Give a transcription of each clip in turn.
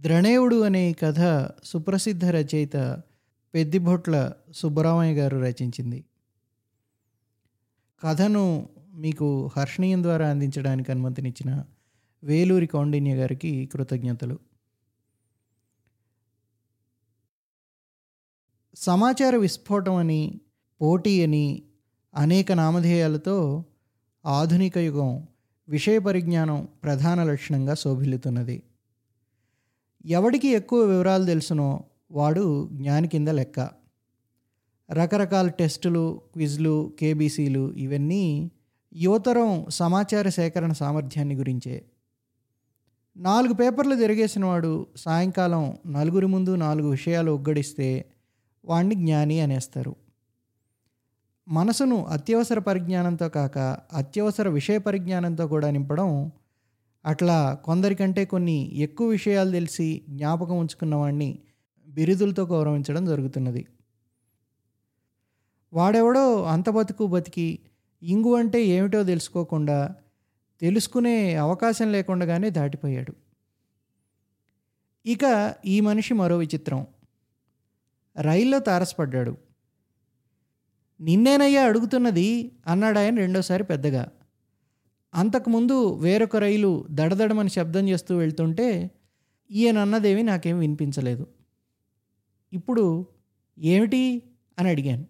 ద్రణేవుడు అనే కథ సుప్రసిద్ధ రచయిత పెద్దిభొట్ల సుబ్బరామయ్య గారు రచించింది. కథను మీకు హర్షణీయం ద్వారా అందించడానికి అనుమతినిచ్చిన వేలూరి కౌండిన్య గారికి కృతజ్ఞతలు. సమాచార విస్ఫోటం అని పోటీ అని అనేక నామధేయాలతో ఆధునిక యుగం విషయ పరిజ్ఞానం ప్రధాన లక్షణంగా శోభిల్లుతున్నది. ఎవడికి ఎక్కువ వివరాలు తెలుసునో వాడు జ్ఞాని కింద లెక్క. రకరకాల టెస్టులు క్విజ్లు కేబీసీలు ఇవన్నీ యువతరం సమాచార సేకరణ సామర్థ్యాన్ని గురించే. నాలుగు పేపర్లు తిరిగేసిన వాడు సాయంకాలం నలుగురి ముందు నాలుగు విషయాలు ఒగ్గడిస్తే వాణ్ణి జ్ఞాని అనేస్తారు. మనసును అత్యవసర పరిజ్ఞానంతో కాక అత్యవసర విషయ పరిజ్ఞానంతో కూడా నింపడం అట్లా కొందరికంటే కొన్ని ఎక్కువ విషయాలు తెలిసి జ్ఞాపకం ఉంచుకున్న వాడిని బిరుదులతో గౌరవించడం జరుగుతున్నది. వాడెవడో అంత బతుకు బతికి ఇంగు అంటే ఏమిటో తెలుసుకోకుండా తెలుసుకునే అవకాశం లేకుండానే దాటిపోయాడు. ఇక ఈ మనిషి మరో విచిత్రం. రైల్లో తారసపడ్డాడు. నిన్నేనయ్యా అడుగుతున్నది? అన్నాడు ఆయన రెండోసారి పెద్దగా. అంతకుముందు వేరొక రైలు దడదడమని శబ్దం చేస్తూ వెళ్తుంటే ఈయన అన్నదేవి నాకేం వినిపించలేదు. ఇప్పుడు ఏమిటి అని అడిగాను.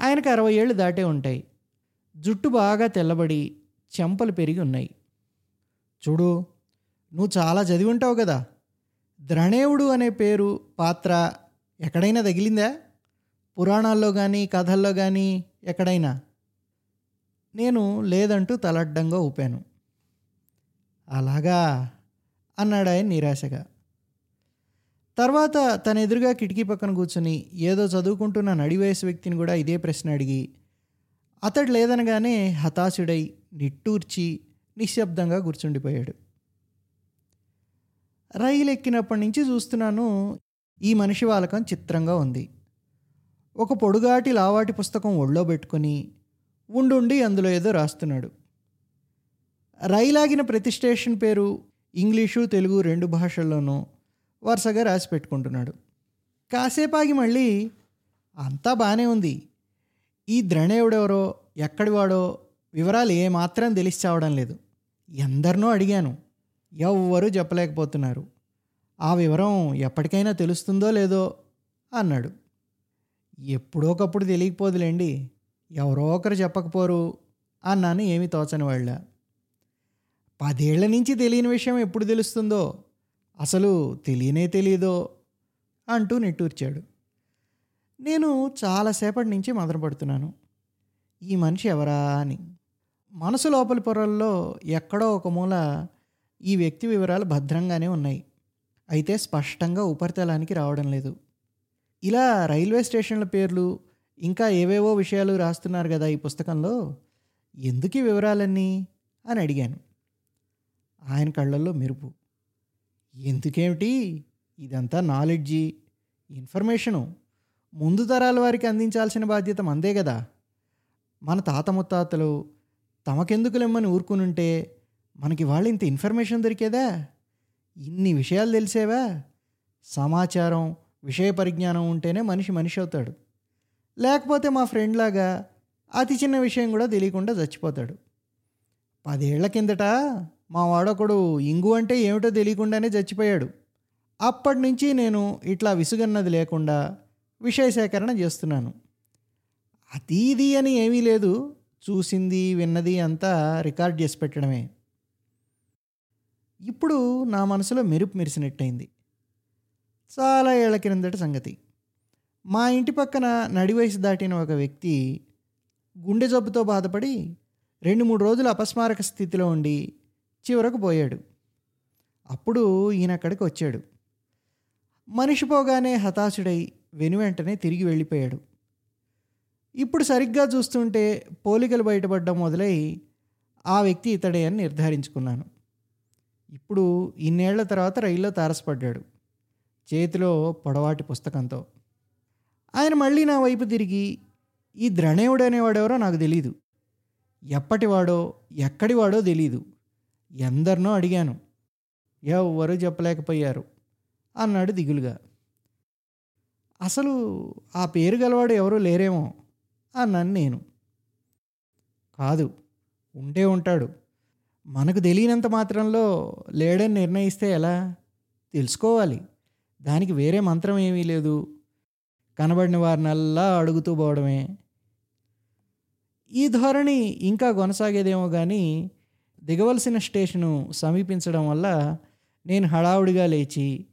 ఆయనకు అరవై ఏళ్ళు దాటే ఉంటాయి. జుట్టు బాగా తెల్లబడి చెంపలు పెరిగి ఉన్నాయి. చూడు నువ్వు చాలా చదివి ఉంటావు కదా. ద్రణేవుడు అనే పేరు పాత్ర ఎక్కడైనా తగిలిందా? పురాణాల్లో కానీ కథల్లో కానీ ఎక్కడైనా? నేను లేదంటూ తలడ్డంగా ఊపాను. అలాగా? అన్నాడు ఆయన నిరాశగా. తర్వాత తన ఎదురుగా కిటికీ పక్కన కూర్చుని ఏదో చదువుకుంటున్న నడివయసు వ్యక్తిని కూడా ఇదే ప్రశ్న అడిగి అతడు లేదనగానే హతాశుడై నిట్టూర్చి నిశ్శబ్దంగా కూర్చుండిపోయాడు. రైలు ఎక్కినప్పటి నుంచి చూస్తున్నాను ఈ మనిషి వాలకం చిత్రంగా ఉంది. ఒక పొడుగాటి లావాటి పుస్తకం ఒళ్ళో పెట్టుకొని ఉండుండి అందులో ఏదో రాస్తున్నాడు. రైలాగిన ప్రతి స్టేషన్ పేరు ఇంగ్లీషు తెలుగు రెండు భాషల్లోనూ వరుసగా రాసి పెట్టుకుంటున్నాడు. కాసేపాగి మళ్ళీ అంతా బాగానే ఉంది. ఈ ద్రణేవుడెవరో ఎక్కడివాడో వివరాలు ఏమాత్రం తెలిసి చావడం లేదు. ఎందరినో అడిగాను. ఎవ్వరూ చెప్పలేకపోతున్నారు. ఆ వివరం ఎప్పటికైనా తెలుస్తుందో లేదో అన్నాడు. ఎప్పుడోకప్పుడు తెలియకపోదులేండి. ఎవరో ఒకరు చెప్పకపోరు అన్నాను ఏమీ తోచని వాళ్ళ. పదేళ్ళ నుంచి తెలియని విషయం ఎప్పుడు తెలుస్తుందో అసలు తెలియనే తెలియదో అంటూ నిట్టూర్చాడు. నేను చాలాసేపటి నుంచి మదనపడుతున్నాను. ఈ మనిషి ఎవరా అని. మనసు లోపలి పొరల్లో ఎక్కడో ఒక మూల ఈ వ్యక్తి వివరాలు భద్రంగానే ఉన్నాయి. అయితే స్పష్టంగా ఉపరితలానికి రావడం లేదు. ఇలా రైల్వే స్టేషన్ల పేర్లు ఇంకా ఏవేవో విషయాలు రాస్తున్నారు కదా ఈ పుస్తకంలో? ఎందుకు ఈ వివరాలన్నీ? అని అడిగాను. ఆయన కళ్ళల్లో మెరుపు. ఎందుకేమిటి? ఇదంతా నాలెడ్జి ఇన్ఫర్మేషను. ముందు తరాల వారికి అందించాల్సిన బాధ్యత మందే కదా. మన తాత ముత్తాతలు తమకెందుకులెమ్మని ఊరుకునుంటే మనకి వాళ్ళు ఇంత ఇన్ఫర్మేషన్ దొరికేదా? ఇన్ని విషయాలు తెలిసేవా? సమాచారం విషయ పరిజ్ఞానం ఉంటేనే మనిషి మనిషి అవుతాడు. లేకపోతే మా ఫ్రెండ్ లాగా అతి చిన్న విషయం కూడా తెలియకుండా చచ్చిపోతాడు. పదేళ్ళ కిందట మా వాడొకడు ఇంగు అంటే ఏమిటో తెలియకుండానే చచ్చిపోయాడు. అప్పటి నుంచి నేను ఇట్లా విసుగన్నది లేకుండా విషయ సేకరణ చేస్తున్నాను. అది ఇది అని ఏమీ లేదు. చూసింది విన్నది అంతా రికార్డ్ చేసి పెట్టడమే. ఇప్పుడు నా మనసులో మెరుపు మెరిసినట్టయింది. చాలా ఏళ్ళ క్రిందటి సంగతి. మా ఇంటి పక్కన నడివయసు దాటిన ఒక వ్యక్తి గుండె జబ్బుతో బాధపడి రెండు మూడు రోజులు అపస్మారక స్థితిలో ఉండి చివరకు పోయాడు. అప్పుడు ఈయన అక్కడికి వచ్చాడు. మనిషి పోగానే హతాశుడై వెనువెంటనే తిరిగి వెళ్ళిపోయాడు. ఇప్పుడు సరిగ్గా చూస్తుంటే పోలికలు బయటపడడం మొదలై ఆ వ్యక్తి ఇతడే అని నిర్ధారించుకున్నాను. ఇప్పుడు ఇన్నేళ్ళ తర్వాత రైల్లో తారసపడ్డాడు. చేతిలో పొడవాటి పుస్తకంతో. ఆయన మళ్ళీ నా వైపు తిరిగి ఈ ద్రణేవుడు అనేవాడెవరో నాకు తెలీదు. ఎప్పటివాడో ఎక్కడివాడో తెలీదు. ఎందరినో అడిగాను. ఎవ్వరూ చెప్పలేకపోయారు అన్నాడు దిగులుగా. అసలు ఆ పేరు గలవాడు ఎవరూ లేరేమో అన్నాను నేను. కాదు ఉంటే ఉంటాడు. మనకు తెలియనంత మాత్రంలో లేడని నిర్ణయిస్తే ఎలా? తెలుసుకోవాలి. దానికి వేరే మంత్రం ఏమీ లేదు. కనబడిన వారినల్లా అడుగుతూ పోవడమే. ఈ ధోరణి ఇంకా కొనసాగేదేమో కానీ దిగవలసిన స్టేషను సమీపించడం వల్ల నేను హడావుడిగా లేచి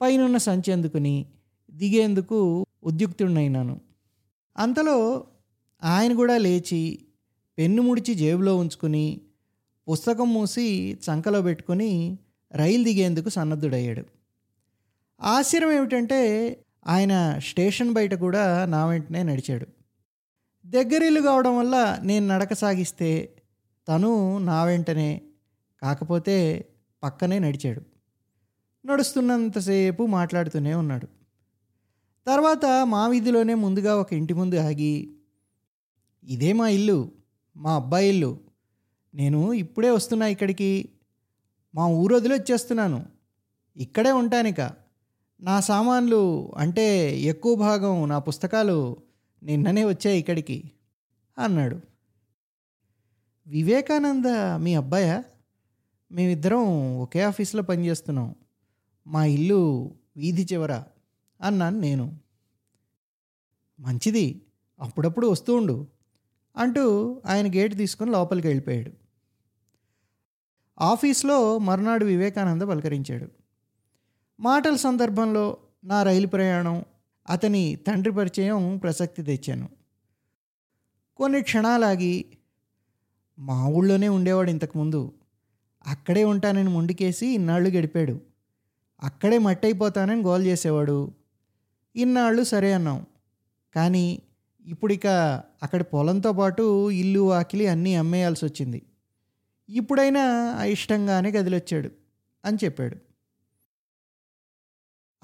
పైనున్న సంచి అందుకుని దిగేందుకు ఉద్యుక్తుడినైనాను. అంతలో ఆయన కూడా లేచి పెన్ను ముడిచి జేబులో ఉంచుకుని పుస్తకం మూసి చంకలో పెట్టుకుని రైలు దిగేందుకు సన్నద్ధుడయ్యాడు. ఆశ్చర్యం ఏమిటంటే ఆయన స్టేషన్ బయట కూడా నా వెంటనే నడిచాడు. దగ్గరిల్లు కావడం వల్ల నేను నడక సాగిస్తే తను నా వెంటనే కాకపోతే పక్కనే నడిచాడు. నడుస్తున్నంతసేపు మాట్లాడుతూనే ఉన్నాడు. తర్వాత మా వీధిలోనే ముందుగా ఒక ఇంటి ముందు ఆగి ఇదే మా ఇల్లు మా అబ్బాయి ఇల్లు. నేను ఇప్పుడే వస్తున్నా ఇక్కడికి. మా ఊరు వదిలి వచ్చేస్తున్నాను. ఇక్కడే ఉంటానిక. నా సామాన్లు అంటే ఎక్కువ భాగం నా పుస్తకాలు నిన్ననే వచ్చాయి ఇక్కడికి అన్నాడు. వివేకానంద మీ అబ్బాయా? మేమిద్దరం ఒకే ఆఫీస్లో పనిచేస్తున్నాం. మా ఇల్లు వీధి చివర అన్నాను నేను. మంచిది అప్పుడప్పుడు వస్తూ ఉండు అంటూ ఆయన గేట్ తీసుకొని లోపలికి వెళ్ళిపోయాడు. ఆఫీస్లో మర్నాడు వివేకానంద పలకరించాడు. మాటల సందర్భంలో నా రైలు ప్రయాణం అతని తండ్రి పరిచయం ప్రసక్తి తెచ్చాను. కొన్ని క్షణాలాగి మా ఊళ్ళోనే ఉండేవాడు ఇంతకుముందు. అక్కడే ఉంటానని ముండికేసి ఇన్నాళ్ళు గడిపాడు. అక్కడే మట్టయిపోతానని గోల్ చేసేవాడు. ఇన్నాళ్ళు సరే అన్నాం. కానీ ఇప్పుడిక అక్కడ పొలంతో పాటు ఇల్లు వాకిలి అన్నీ అమ్మేయాల్సి వచ్చింది ఇప్పుడైనా ఇష్టంగానే గదిలొచ్చాడు అని చెప్పాడు.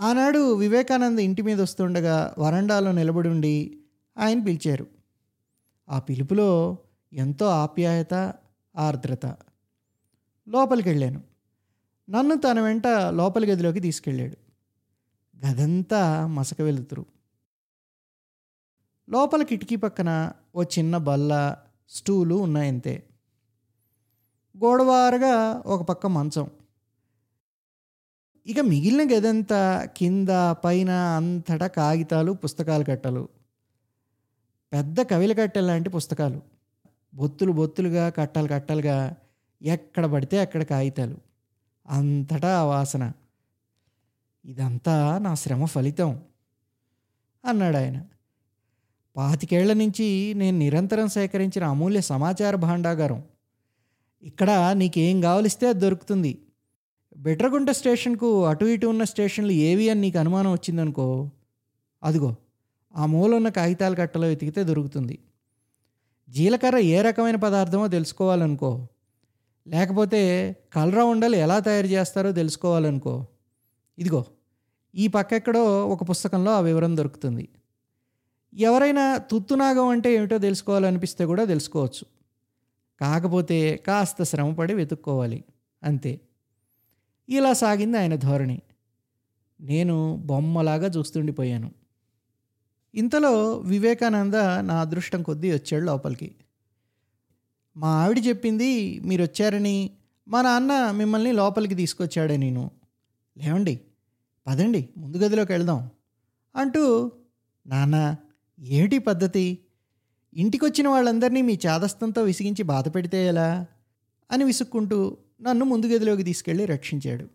ఆనాడు వివేకానంద ఇంటి మీద వస్తుండగా వరండాలో నిలబడి ఉండి ఆయన పిలిచారు. ఆ పిలుపులో ఎంతో ఆప్యాయత ఆర్ద్రత. లోపలికి వెళ్ళాను నన్ను తన వెంట లోపలి గదిలోకి తీసుకెళ్ళాడు. గదంతా మసక వెలుతురు. లోపల కిటికీ పక్కన ఓ చిన్న బల్ల స్టూలు ఉన్నాయంతే. గోడవారుగా ఒక పక్క మంచం. ఇక మిగిలిన గదంతా కింద పైన అంతటా కాగితాలు పుస్తకాలు కట్టలు. పెద్ద కవిల కట్టెలు లాంటి పుస్తకాలు. బొత్తులు బొత్తులుగా కట్టలు కట్టలుగా ఎక్కడ పడితే అక్కడ కాగితాలు. అంతటా ఆ వాసన. ఇదంతా నా శ్రమ ఫలితం అన్నాడు ఆయన. పాతికేళ్ళ నుంచి నేను నిరంతరం సేకరించిన అమూల్య సమాచార భాండాగారం. ఇక్కడ నీకేం కావలిస్తే అది దొరుకుతుంది. బెట్రగుంట స్టేషన్కు అటు ఇటు ఉన్న స్టేషన్లు ఏవి అని నీకు అనుమానం వచ్చిందనుకో అదిగో ఆ మూల ఉన్న కాగితాల కట్టలో వెతికితే దొరుకుతుంది. జీలకర్ర ఏ రకమైన పదార్థమో తెలుసుకోవాలనుకో లేకపోతే కలరా ఉండలు ఎలా తయారు చేస్తారో తెలుసుకోవాలనుకో ఇదిగో ఈ పక్కెక్కడో ఒక పుస్తకంలో ఆ వివరం దొరుకుతుంది. ఎవరైనా తుత్తునాగం అంటే ఏమిటో తెలుసుకోవాలనిపిస్తే కూడా తెలుసుకోవచ్చు. కాకపోతే కాస్త శ్రమపడి వెతుక్కోవాలి అంతే. ఇలా సాగింది ఆయన ధోరణి. నేను బొమ్మలాగా చూస్తుండిపోయాను. ఇంతలో వివేకానంద నా అదృష్టం కొద్దీ వచ్చాడు లోపలికి. మా ఆవిడ చెప్పింది మీరు వచ్చారని మా నాన్న మిమ్మల్ని లోపలికి తీసుకొచ్చాడే నేను. లేవండి పదండి ముందు గదిలోకి వెళ్దాం. అంటూ నాన్న ఏమిటి పద్ధతి? ఇంటికొచ్చిన వాళ్ళందరినీ మీ చాదస్తంతో విసిగించి బాధ పెడితే ఎలా? అని విసుక్కుంటూ నన్ను ముందు గదిలోకి తీసుకెళ్ళి రక్షించాడు.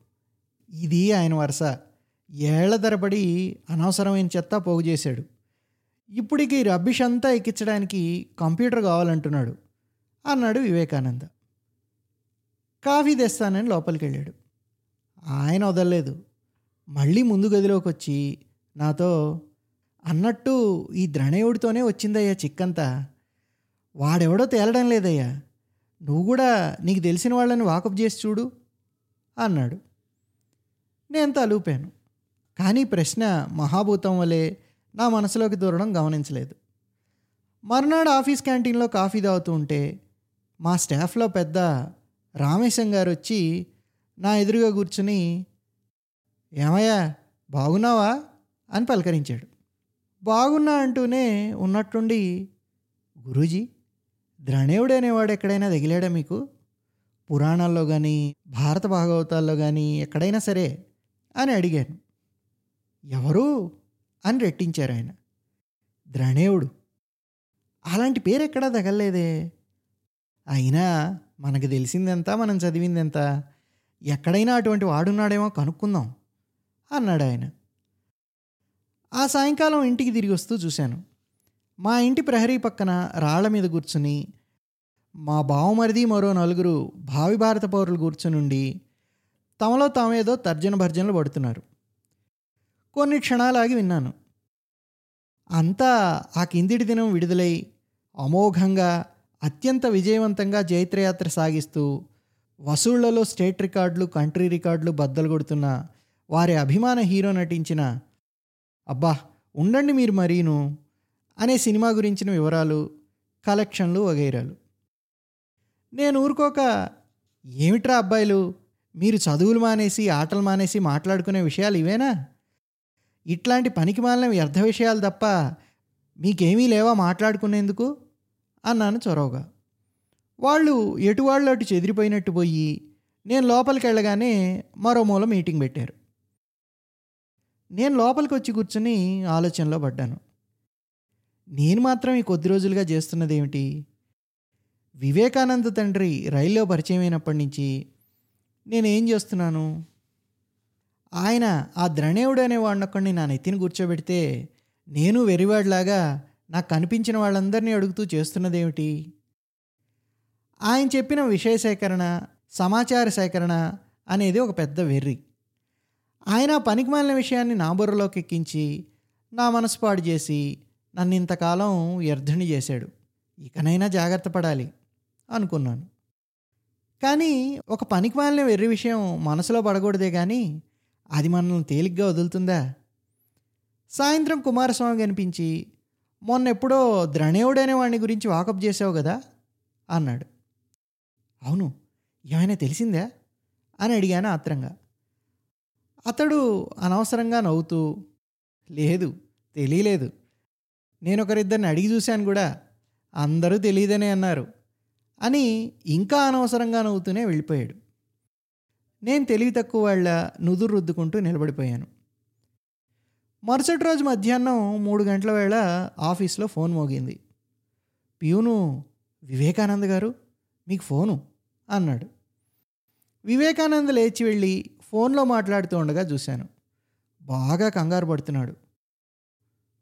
ఇది ఆయన వరుస. ఏళ్ళ తరబడి అనవసరమైన చెత్త పోగు చేశాడు. ఇప్పటికి రబ్బిష్ అంతా ఎక్కించడానికి కంప్యూటర్ కావాలంటున్నాడు అన్నాడు వివేకానంద. కాఫీ తెస్తానని లోపలికి వెళ్ళాడు ఆయన వదలలేదు. మళ్ళీ ముందు గదిలోకి వచ్చి నాతో అన్నట్టు ఈ ద్రణేవుడితోనే వచ్చిందయ్యా చిక్కంతా. వాడెవడో తేలడం లేదయ్యా. నువ్వు కూడా నీకు తెలిసిన వాళ్ళని వాకప్ చేసి చూడు అన్నాడు. నేను తలూపాను. కానీ ప్రశ్న మహాభూతం వలె నా మనసులోకి దూరడం గమనించలేదు. మర్నాడు ఆఫీస్ క్యాంటీన్లో కాఫీ తాగుతూ ఉంటే మా స్టాఫ్లో పెద్ద రామేశం గారు వచ్చి నా ఎదురుగా కూర్చుని ఏమయ్యా బాగున్నావా? అని పలకరించాడు. బాగున్నా అంటూనే ఉన్నట్టుండి గురూజీ ద్రణేవుడు అనేవాడు ఎక్కడైనా తగిలాడా మీకు? పురాణాల్లో కానీ భారత భాగవతాల్లో కానీ ఎక్కడైనా సరే అని అడిగాను. ఎవరు? అని రెట్టించారు ఆయన. ద్రణేవుడు. అలాంటి పేరు ఎక్కడా తగలలేదే? అయినా మనకు తెలిసిందెంత మనం చదివిందెంత ఎక్కడైనా అటువంటి వాడున్నాడేమో కనుక్కుందాం అన్నాడు ఆయన ఆ సాయంకాలం ఇంటికి తిరిగి వస్తూ చూశాను. మా ఇంటి ప్రహరీ పక్కన రాళ్ళ మీద కూర్చుని మా బావమరిది మరో నలుగురు భావి భారత పౌరులు కూర్చునుండి తమలో తామేదో తర్జన భర్జనలు పడుతున్నారు. కొన్ని క్షణాలాగి విన్నాను. అంతా ఆ కిందిటి దినం విడుదలై అమోఘంగా అత్యంత విజయవంతంగా జైత్రయాత్ర సాగిస్తూ వసూళ్ళలో స్టేట్ రికార్డులు కంట్రీ రికార్డులు బద్దలు కొడుతున్న వారి అభిమాన హీరో నటించిన అబ్బా ఉండండి మీరు మరీను. అనే సినిమా గురించిన వివరాలు కలెక్షన్లు వగైరాలు. నేను ఊరుకోక ఏమిట్రా అబ్బాయిలు మీరు చదువులు మానేసి ఆటలు మానేసి మాట్లాడుకునే విషయాలు ఇవేనా? ఇట్లాంటి పనికి మాలిన వ్యర్థ విషయాలు తప్ప మీకేమీ లేవా మాట్లాడుకునేందుకు? అన్నాను చొరవగా. వాళ్ళు ఎటువాళ్ళు అటు చెదిరిపోయినట్టు పోయి నేను లోపలికి వెళ్ళగానే మరో మూల మీటింగ్ పెట్టారు. నేను లోపలికి వచ్చి కూర్చుని ఆలోచనలో పడ్డాను. నేను మాత్రం ఈ కొద్ది రోజులుగా చేస్తున్నది ఏమిటి? వివేకానంద తండ్రి రైల్లో పరిచయం అయినప్పటి నుంచి నేనేం చేస్తున్నాను? ఆయన ఆ ద్రణేవుడు అనే వాడినొక్కడిని నా నెత్తిని కూర్చోబెడితే నేను వెరివాడిలాగా నాకు కనిపించిన వాళ్ళందరినీ అడుగుతూ చేస్తున్నదేమిటి ఆయన చెప్పిన విషయ సేకరణ సమాచార సేకరణ అనేది ఒక పెద్ద వెర్రి. ఆయన పనికిమాలిన విషయాన్ని నా బుర్రలోకి ఎక్కించి నా మనసు పాడు చేసి నన్ను ఇంతకాలం వ్యర్థుని చేశాడు. ఇకనైనా జాగ్రత్త పడాలి అనుకున్నాను. కానీ ఒక పనికి మాలిన వెర్రి విషయం మనసులో పడకూడదే కానీ అది మనల్ని తేలిగ్గా వదులుతుందా? సాయంత్రం కుమారస్వామి కనిపించి మొన్న ఎప్పుడో ద్రణేవుడనే వాడిని గురించి వాకప్ చేసావు కదా? అన్నాడు. అవును. ఏమైనా తెలిసిందా? అని అడిగాను ఆత్రంగా. అతడు అనవసరంగా నవ్వుతూ లేదు తెలియలేదు. నేను ఒకరిద్దరిని అడిగి చూశాను కూడా. అందరూ తెలియదనే అన్నారు. అని ఇంకా అనవసరంగా నవ్వుతూనే వెళ్ళిపోయాడు. నేను తెలివి తక్కువ వాళ్ళ నుదురు రుద్దుకుంటూ నిలబడిపోయాను. మరుసటి రోజు మధ్యాహ్నం మూడు గంటల వేళ ఆఫీస్లో ఫోన్ మోగింది. ప్యూను వివేకానంద్ గారు? మీకు ఫోను? అన్నాడు. వివేకానంద్ లేచి వెళ్ళి ఫోన్లో మాట్లాడుతూ ఉండగా చూశాను. బాగా కంగారు పడుతున్నాడు.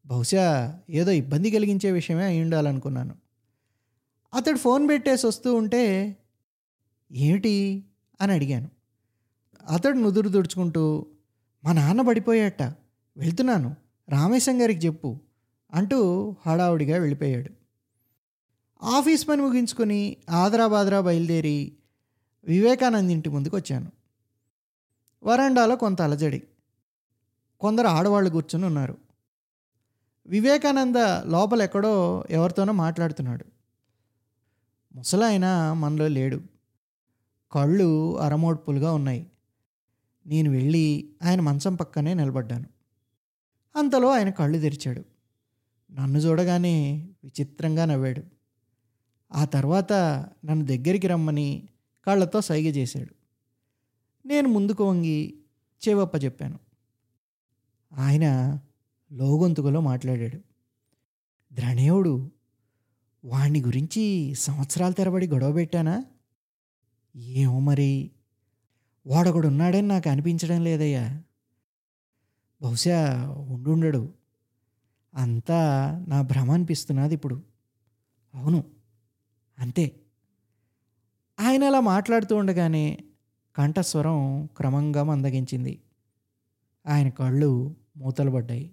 బహుశా ఏదో ఇబ్బంది కలిగించే విషయమే అయి ఉండాలనుకున్నాను. అతడు ఫోన్ పెట్టేసి వస్తూ ఉంటే ఏమిటి? అని అడిగాను. అతడు నుదురు దుడుచుకుంటూ మా నాన్న పడిపోయాట వెళ్తున్నాను రామేశం గారికి చెప్పు అంటూ హడావుడిగా వెళ్ళిపోయాడు. ఆఫీస్ పని ముగించుకొని ఆదరాబాద్రా బయలుదేరి వివేకానంద్ ఇంటి ముందుకు వచ్చాను. వరండాలో కొంత అలజడి. కొందరు ఆడవాళ్ళు కూర్చొని ఉన్నారు. వివేకానంద లోపల ఎక్కడో ఎవరితోనో మాట్లాడుతున్నాడు. ముసలాయన మనలో లేడు. కళ్ళు అరమోడ్పులుగా ఉన్నాయి. నేను వెళ్ళి ఆయన మంచం పక్కనే నిలబడ్డాను. అంతలో ఆయన కళ్ళు తెరిచాడు. నన్ను చూడగానే విచిత్రంగా నవ్వాడు. ఆ తర్వాత నన్ను దగ్గరికి రమ్మని కళ్ళతో సైగ చేశాడు. నేను ముందుకు వంగి చెవప్ప చెప్పాను. ఆయన లోగొంతుకలో మాట్లాడాడు. ద్రణేవుడు వాణ్ణి గురించి సంవత్సరాల తరబడి గొడవ పెట్టానా? ఏమో మరి. వాడొకడు ఉన్నాడని నాకు అనిపించడం లేదయ్యా. బహుశా ఉండుండడు. అంతా నా భ్రమ అనిపిస్తున్నది ఇప్పుడు అవును అంతే. ఆయన అలా మాట్లాడుతూ ఉండగానే కంఠస్వరం క్రమంగా మందగించింది. ఆయన కళ్ళు మూతలు పడ్డాయి.